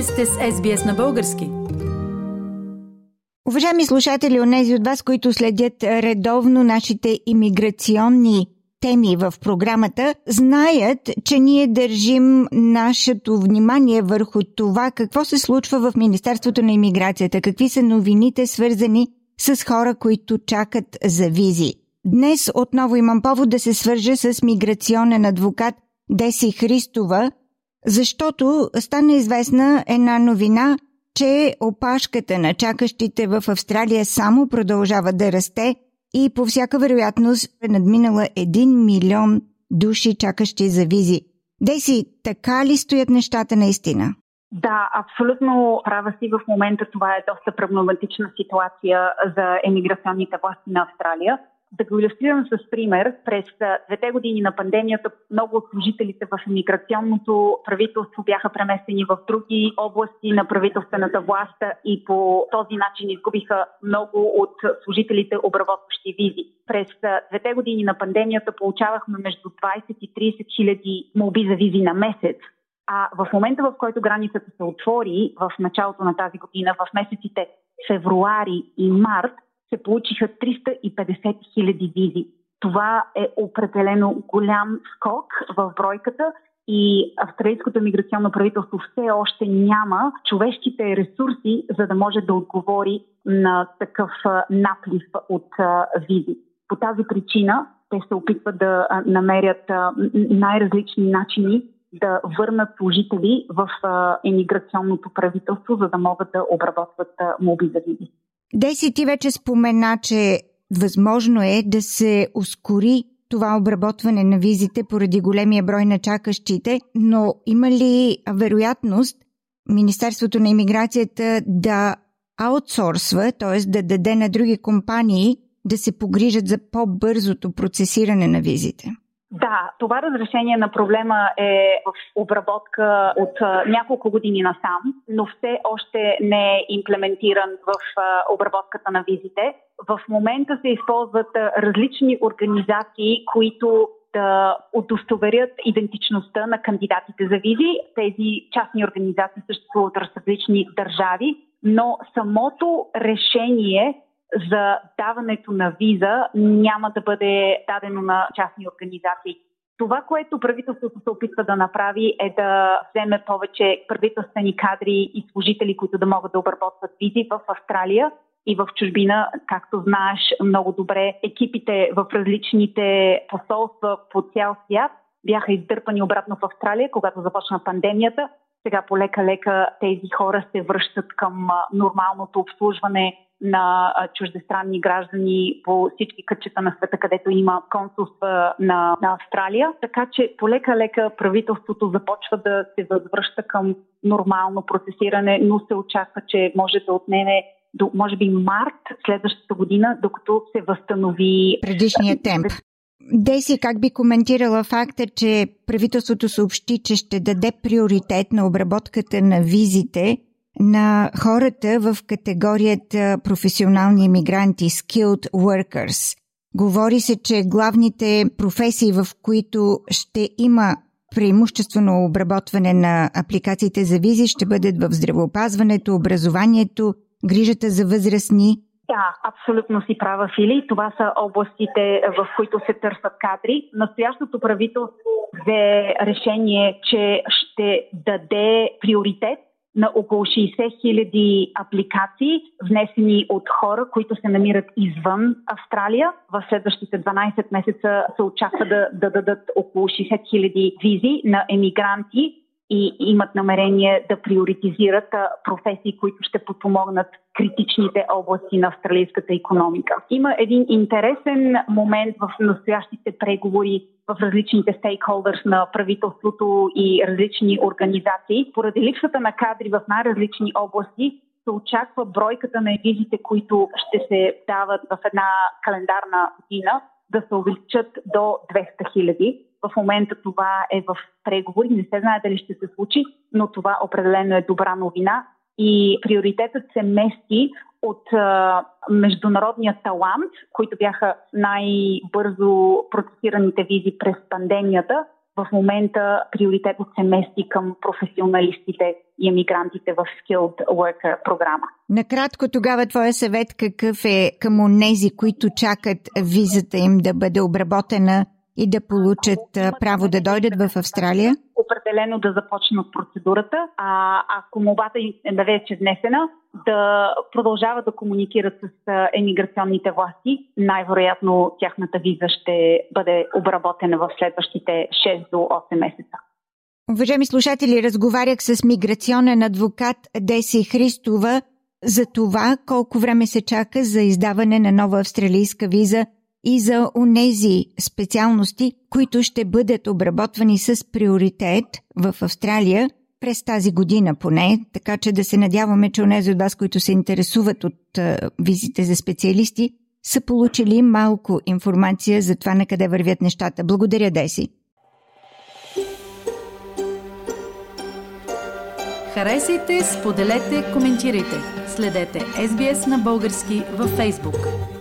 Вие сте с SBS на български. Уважаеми слушатели, онези от вас, които следят редовно нашите имиграционни теми в програмата, знаят, че ние държим нашето внимание върху това какво се случва в Министерството на иммиграцията, какви са новините свързани с хора, които чакат за визи. Днес отново имам повод да се свържа с миграционен адвокат Деси Христова, защото стана известна една новина, че опашката на чакащите в Австралия само продължава да расте и по всяка вероятност е надминала 1 милион души чакащи за визи. Деси, така ли стоят нещата наистина? Да, абсолютно права си. В момента това е доста проблематична ситуация за емиграционните власти на Австралия. Да го иллюстрирам с пример, през двете години на пандемията много от служителите в иммиграционното правителство бяха преместени в други области на правителствената власт и по този начин изгубиха много от служителите, обработващи визи. През двете години на пандемията получавахме между 20 и 30 хиляди молби за визи на месец. А в момента, в който границата се отвори, в началото на тази година, в месеците февруари и март, се получиха 350 хиляди визи. Това е определено голям скок в бройката и австралийското миграционно правителство все още няма човешките ресурси, за да може да отговори на такъв наплив от визи. По тази причина те се опитват да намерят най-различни начини да върнат служители в емиграционното правителство, за да могат да обработват моби за визи. Деси, ти вече спомена, че възможно е да се ускори това обработване на визите поради големия брой на чакащите, но има ли вероятност Министерството на иммиграцията да аутсорсва, т.е. да даде на други компании да се погрижат за по-бързото процесиране на визите? Да, това разрешение на проблема е в обработка от няколко години насам, но все още не е имплементиран в обработката на визите. В момента се използват различни организации, които да удостоверят идентичността на кандидатите за визи. Тези частни организации съществуват в различни държави, но самото решение за даването на виза няма да бъде дадено на частни организации. Това, което правителството се опитва да направи е да вземе повече правителствени кадри и служители, които да могат да обработват визи в Австралия и в чужбина. Както знаеш много добре, екипите в различните посолства по цял свят бяха издърпани обратно в Австралия, когато започна пандемията. Сега полека-лека тези хора се връщат към нормалното обслужване на чуждестранни граждани по всички кътчета на света, където има консулства на, на Австралия. Така че полека-лека правителството започва да се възвръща към нормално процесиране, но се очаква, че може да отнеме до, може би, март следващата година, докато се възстанови предишния темп. Деси, как би коментирала факта, че правителството съобщи, че ще даде приоритет на обработката на визите на хората в категорията професионални иммигранти, skilled workers. Говори се, че главните професии, в които ще има преимуществено обработване на апликациите за визи, ще бъдат в здравеопазването, образованието, грижата за възрастни. Да, абсолютно си права, Фили. Това са областите, в които се търсят кадри. Настоящото правителство взе решение, че ще даде приоритет на около 60 хиляди апликации, внесени от хора, които се намират извън Австралия. В следващите 12 месеца се очаква да, да дадат около 60 хиляди визи на емигранти и имат намерение да приоритизират професии, които ще подпомогнат критичните области на австралийската економика. Има един интересен момент в настоящите преговори в различните стейкхолдърс на правителството и различни организации. Поради липсата на кадри в най-различни области, се очаква бройката на визите, които ще се дават в една календарна година, да се увеличат до 200 хиляди. В момента това е в преговори, не се знае дали ще се случи, но това определено е добра новина и приоритетът се мести от а, международния талант, които бяха най-бързо процесираните визи през пандемията, в момента приоритетът се мести към професионалистите и емигрантите в Skilled Worker програма. Накратко тогава твоя съвет какъв е към онези, които чакат визата им да бъде обработена и да получат право да дойдат в Австралия? Определено да започнат процедурата, а ако молбата им е вече внесена, да продължават да комуникират с емиграционните власти. Най-вероятно тяхната виза ще бъде обработена в следващите 6 до 8 месеца. Уважаеми слушатели, разговарях с миграционен адвокат Деси Христова за това колко време се чака за издаване на нова австралийска виза и за онези специалности, които ще бъдат обработвани с приоритет в Австралия през тази година поне, така че да се надяваме, че онези от вас, които се интересуват от визите за специалисти, са получили малко информация за това на къде вървят нещата. Благодаря, Деси. Харесайте, споделете, коментирайте. Следете SBS на български във Facebook.